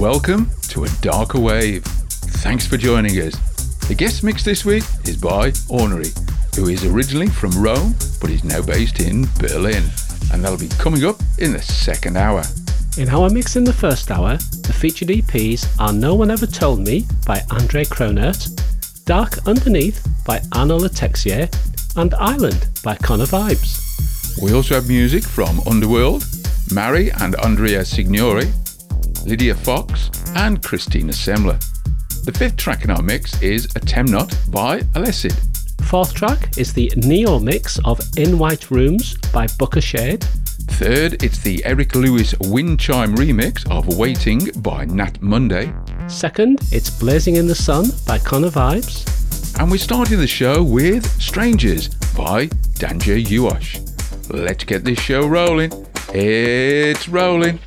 Welcome to A Darker Wave. Thanks for joining us. The guest mix this week is by Ornery, who is originally from Rome but is now based in Berlin. And that'll be coming up in the second hour. In our mix in the first hour, the featured EPs are No One Ever Told Me by Andre Kronert, Dark Underneath by Arnaud le Texier, and Island by Connor Vibes. We also have music from Underworld, Mha Iri and Andrea Signore, Lydia Fox, and Christina Semmler. The fifth track in our mix is A Temnot by Alessid. Fourth track is the Neo mix of In White Rooms by Booka Shade. Third, it's the Eric Louis Wind Chime remix of Waiting by Nat Monday. Second, it's Blazing in the Sun by Connor Vibes. And we're starting the show with Strangers by Danja Uosh. Let's get this show rolling. It's rolling.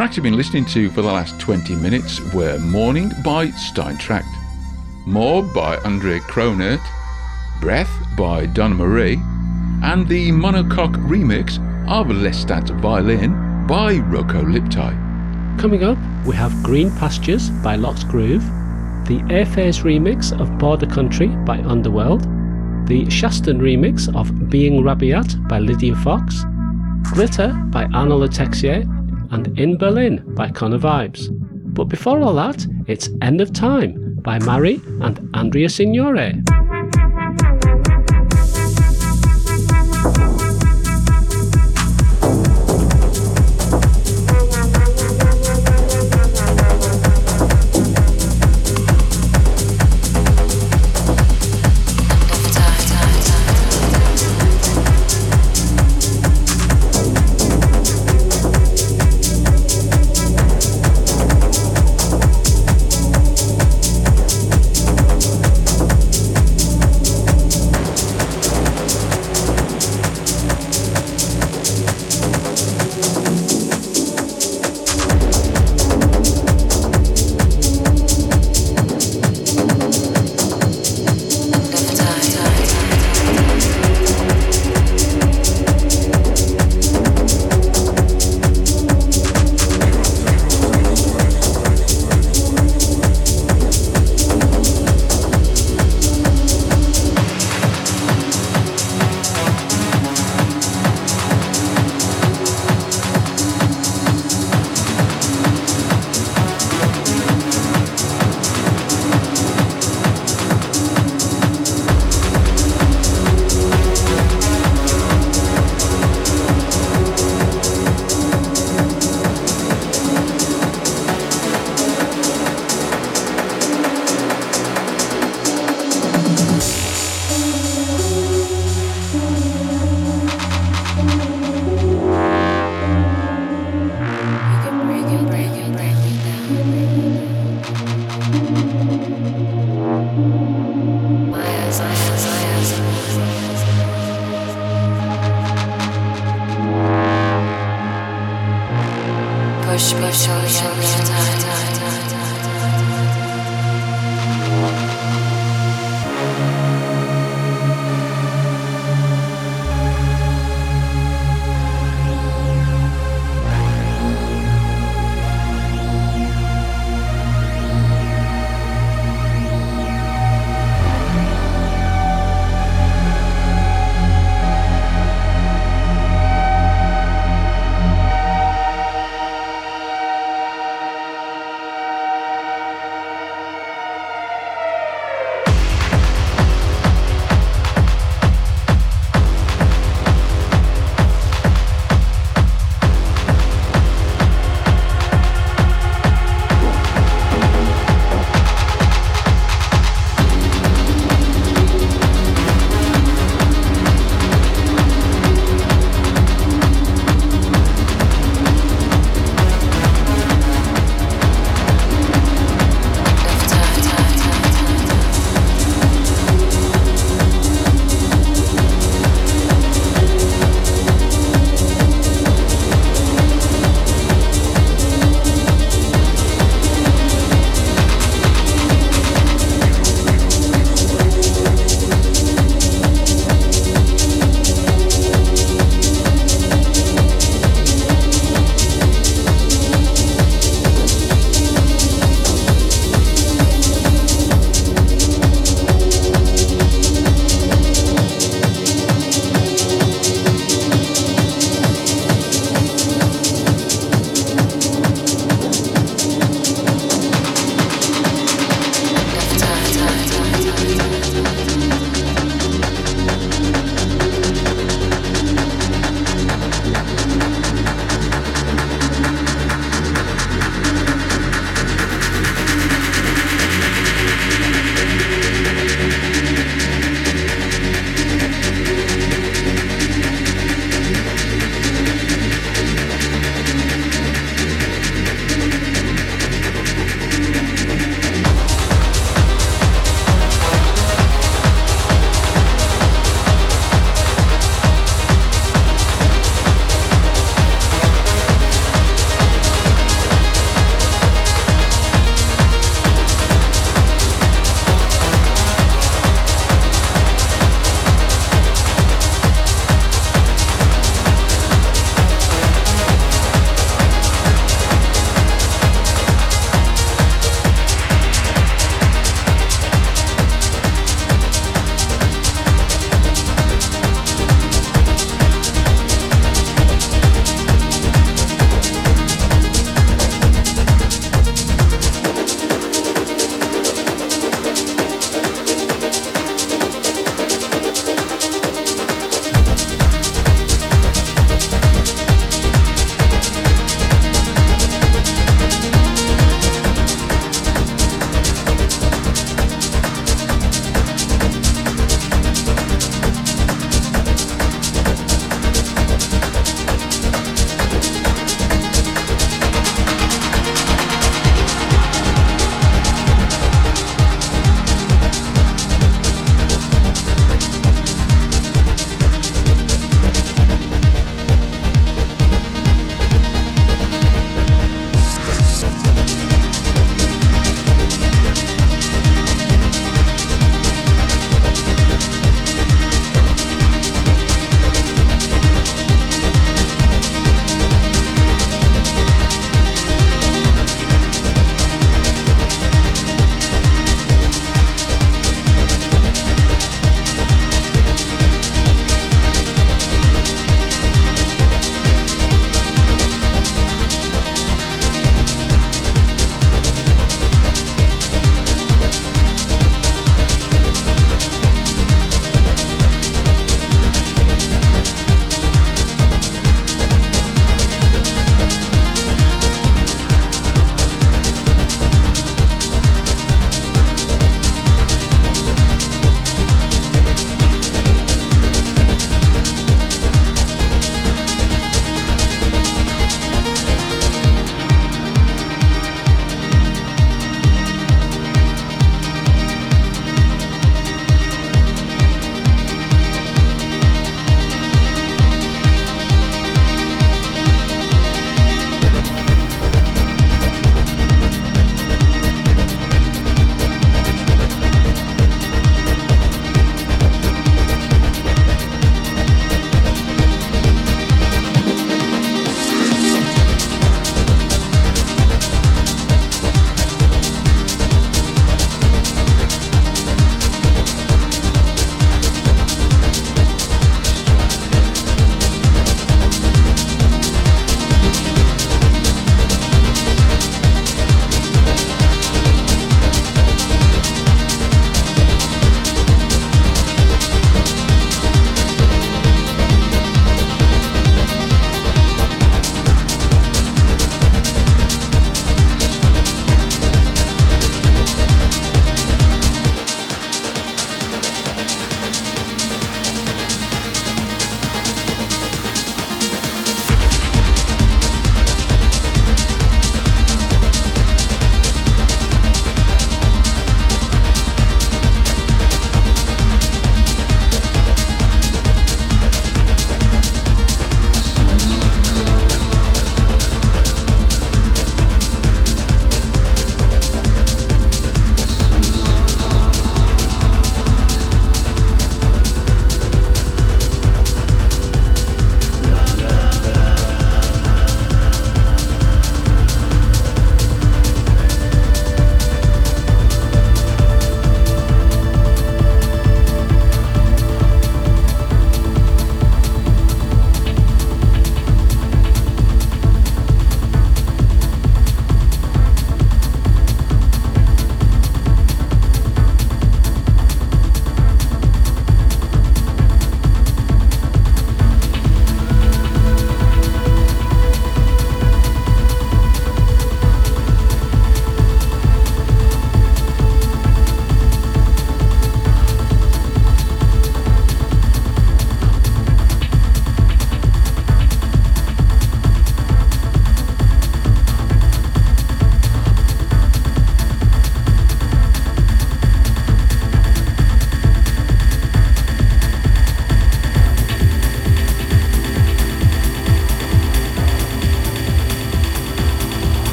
Tracks you've been listening to for the last 20 minutes were Morning by Steintracht, More by Andre Kronert, Breath by Donna Marie, and the monocoque remix of Lestat Violin by Rocco Liptai. Coming up, we have Green Pastures by Lock's Groove, the Airfares remix of Border Country by Underworld, the Shaston remix of Being Rabiat by Lydia Fox, Glitter by Arnaud le Texier, and In Berlin by Connor Vibes. But before all that, it's End of Time by Mha Iri and Andrea Signore.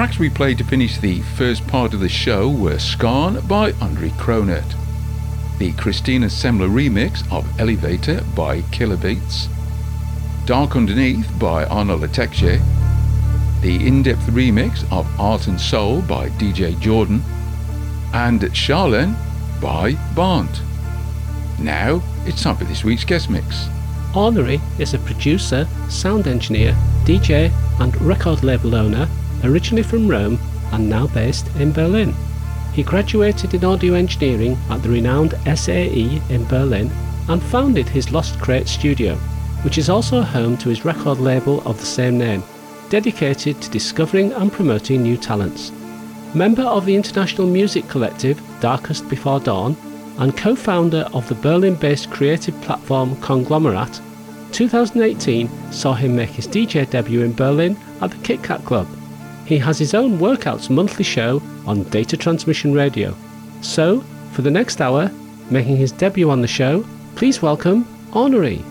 Tracks we played to finish the first part of the show were Scarn by Andre Kronert, the Christina Semmler remix of Elevator by Killer Beats, Dark Underneath by Arnaud le Texier, the in-depth remix of Art and Soul by DJ Jordan, and Charlene by Barnt. Now it's time for this week's guest mix. Ornery is a producer, sound engineer, DJ, and record label owner, originally from Rome and now based in Berlin. He graduated in audio engineering at the renowned SAE in Berlin and founded his Lost Crate studio, which is also home to his record label of the same name, dedicated to discovering and promoting new talents. Member of the international music collective Darkest Before Dawn, and co founder of the Berlin based creative platform Conglomerate, 2018 saw him make his DJ debut in Berlin at the Kit Kat Club. He has his own Workouts monthly show on Data Transmission Radio. So, for the next hour, making his debut on the show, please welcome Ornery.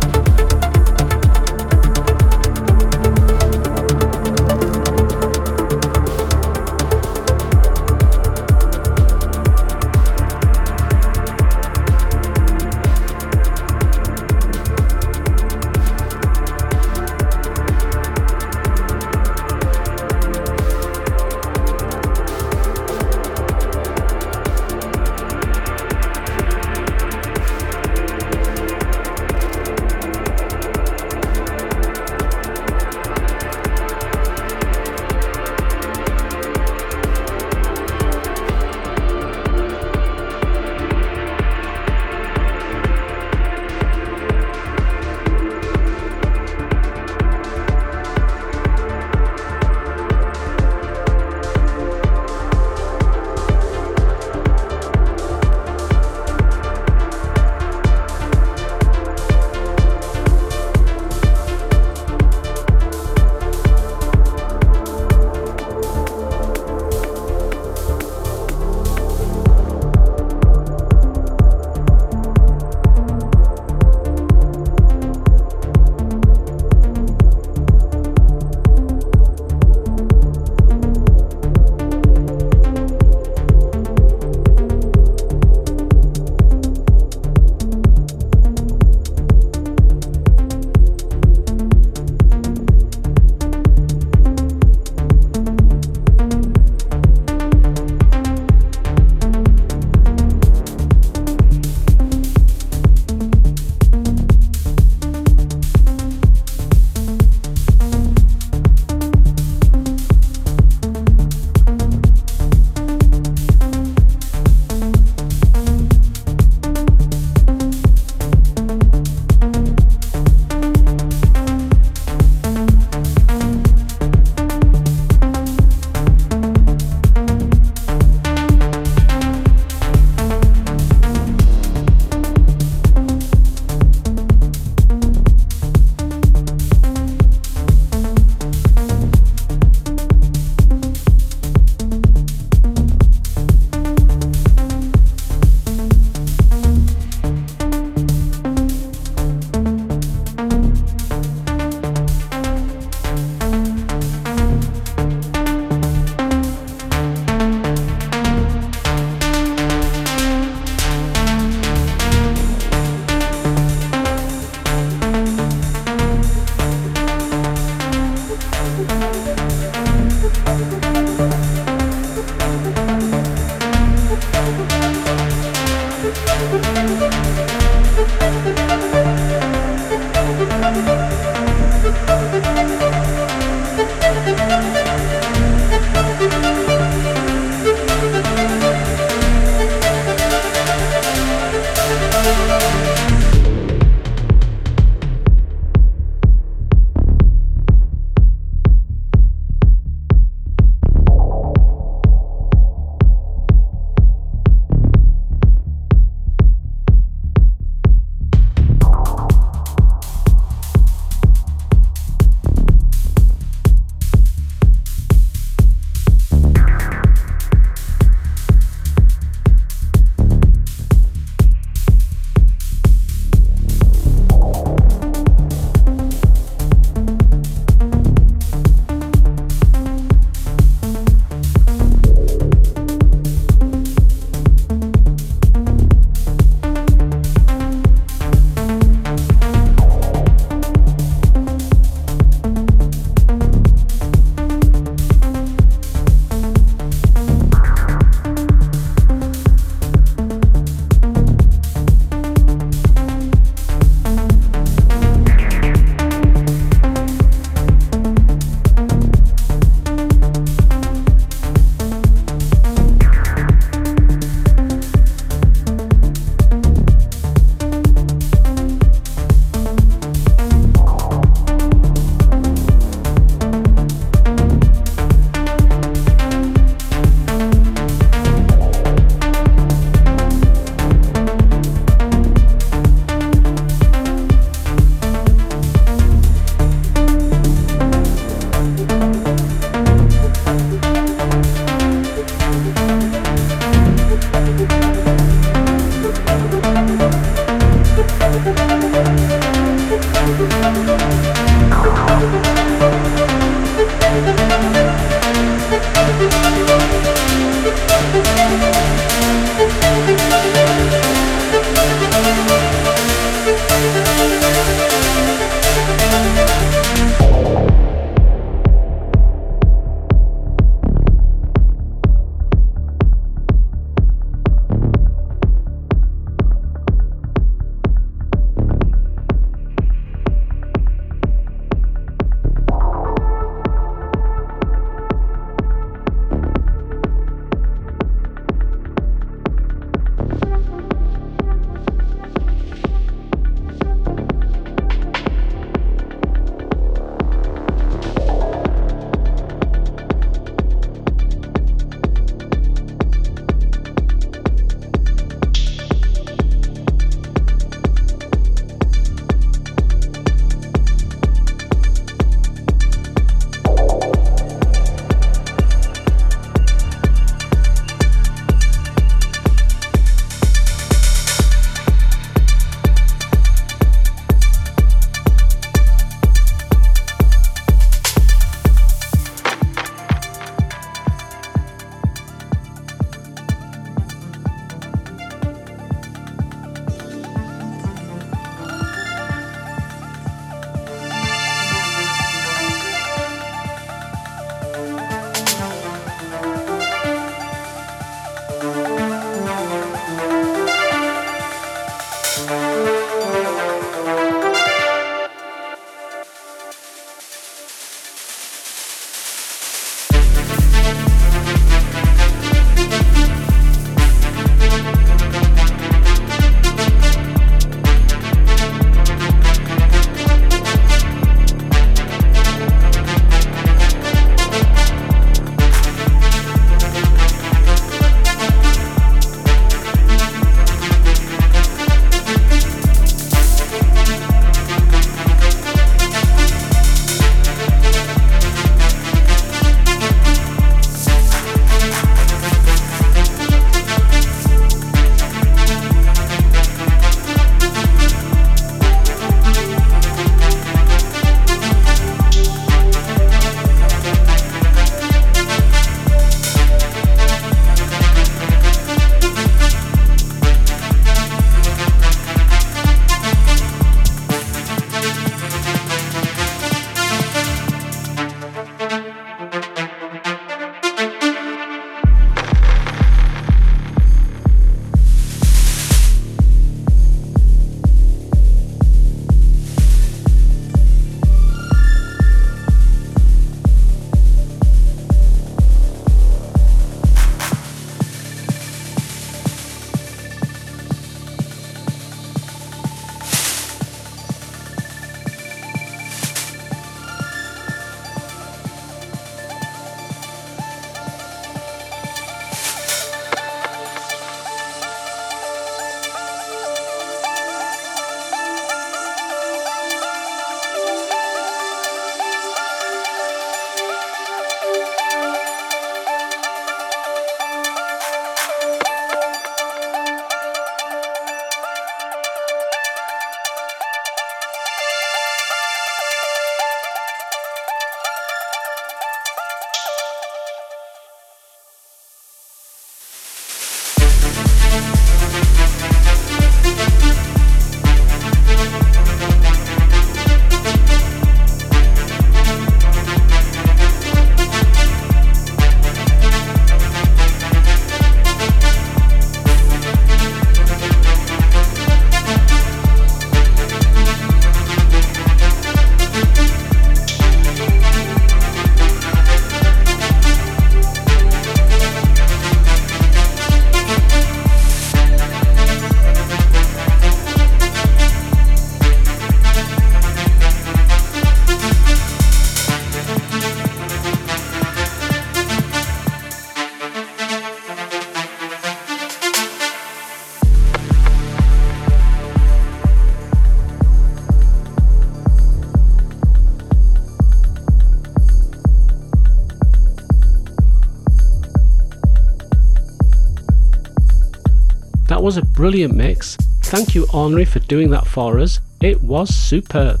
Brilliant mix. Thank you, Henri, for doing that for us. It was superb.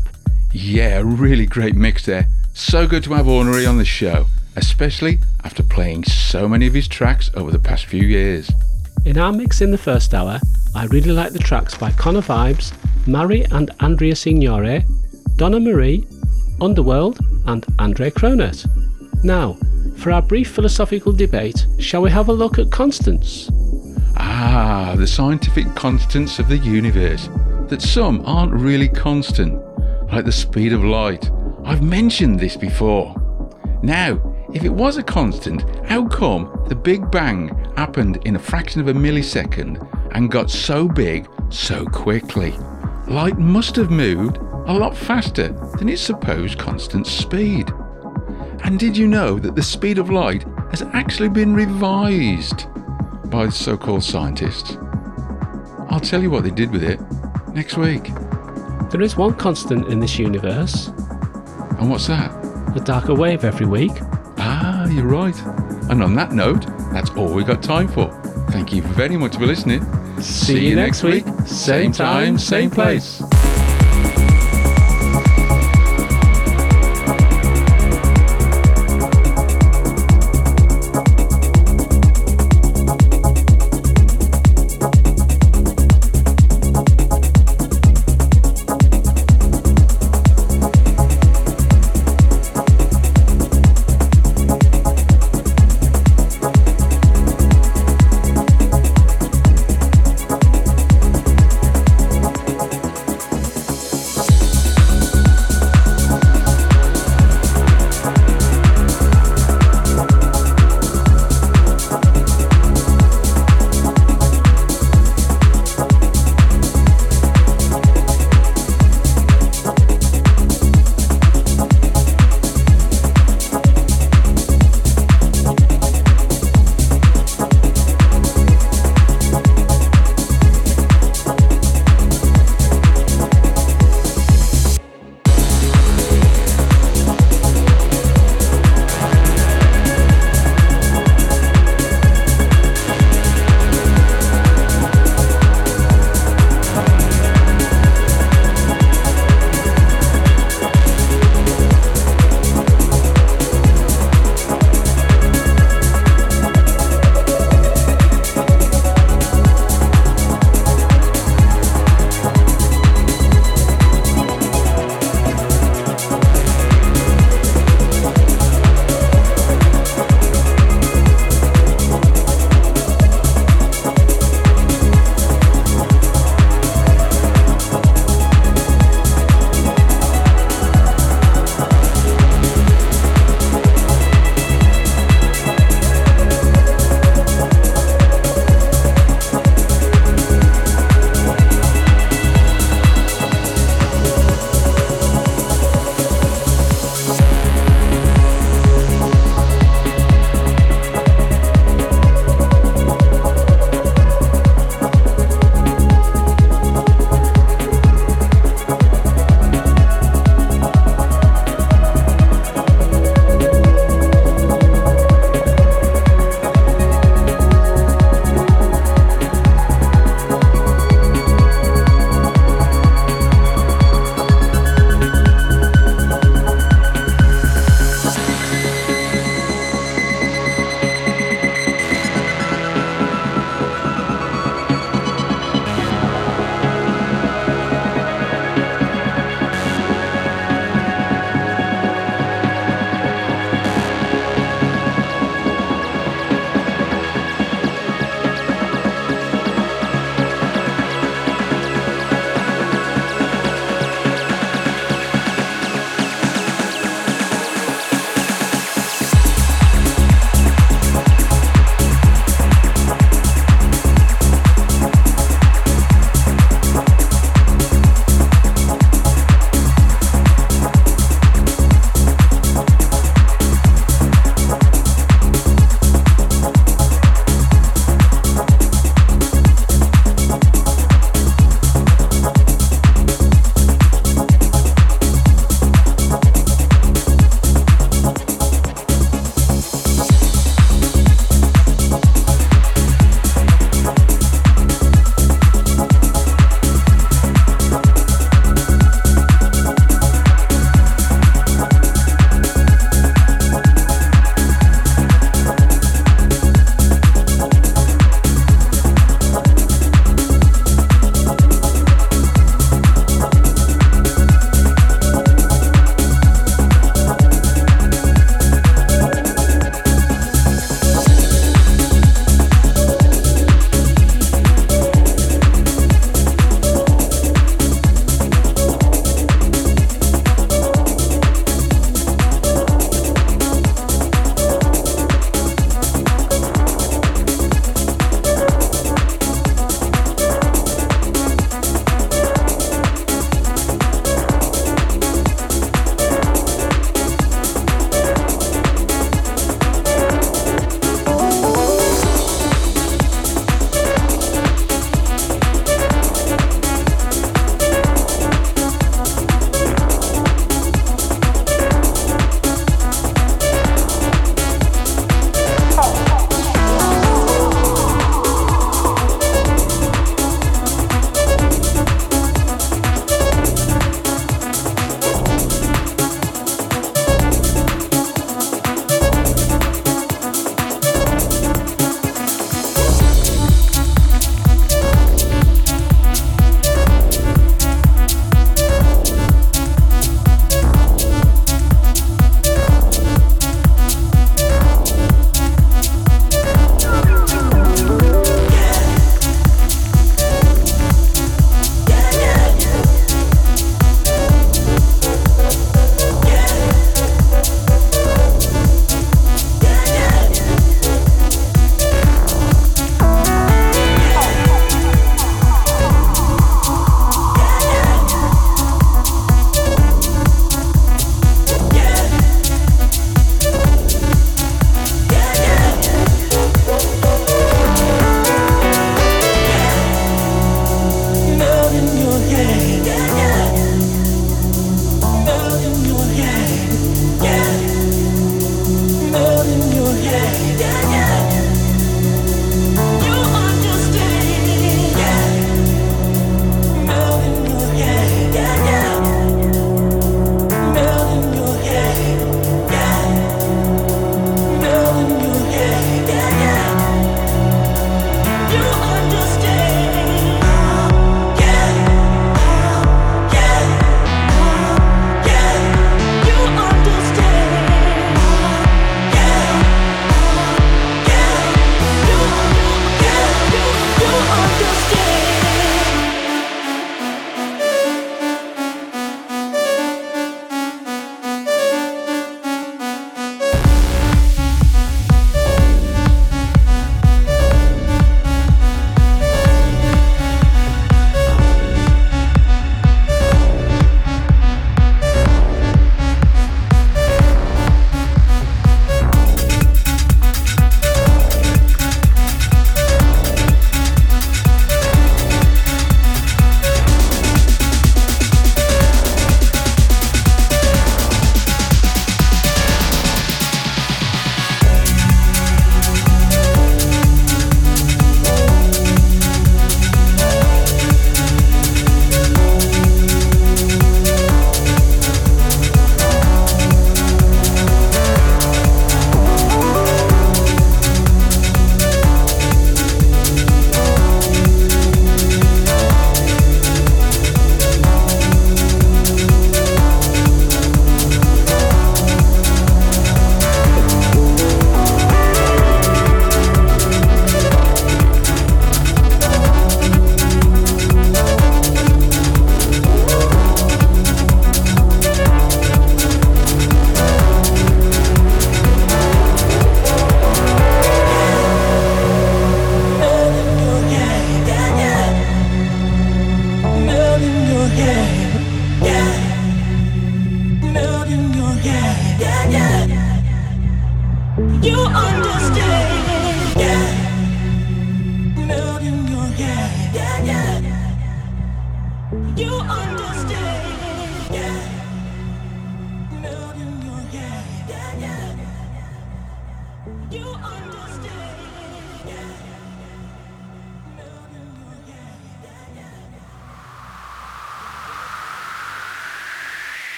Yeah, really great mix there. So good to have Ornery on the show, especially after playing so many of his tracks over the past few years. In our mix in the first hour, I really like the tracks by Connor Vibes, Mha Iri and Andrea Signore, Donna Marie, Underworld, and Andre Kronert. Now, for our brief philosophical debate, shall we have a look at constants? Ah, the scientific constants of the universe. That some aren't really constant, like the speed of light. I've mentioned this before. Now, if it was a constant, how come the Big Bang happened in a fraction of a millisecond and got so big so quickly? Light must have moved a lot faster than its supposed constant speed. And did you know that the speed of light has actually been revised by so called scientists? I'll tell you what they did with it next week. There is one constant in this universe, And what's that? a darker wave every week. Ah, you're right. And on that note, that's all we got time for. Thank you very much for listening. See you next week. Same time, same place.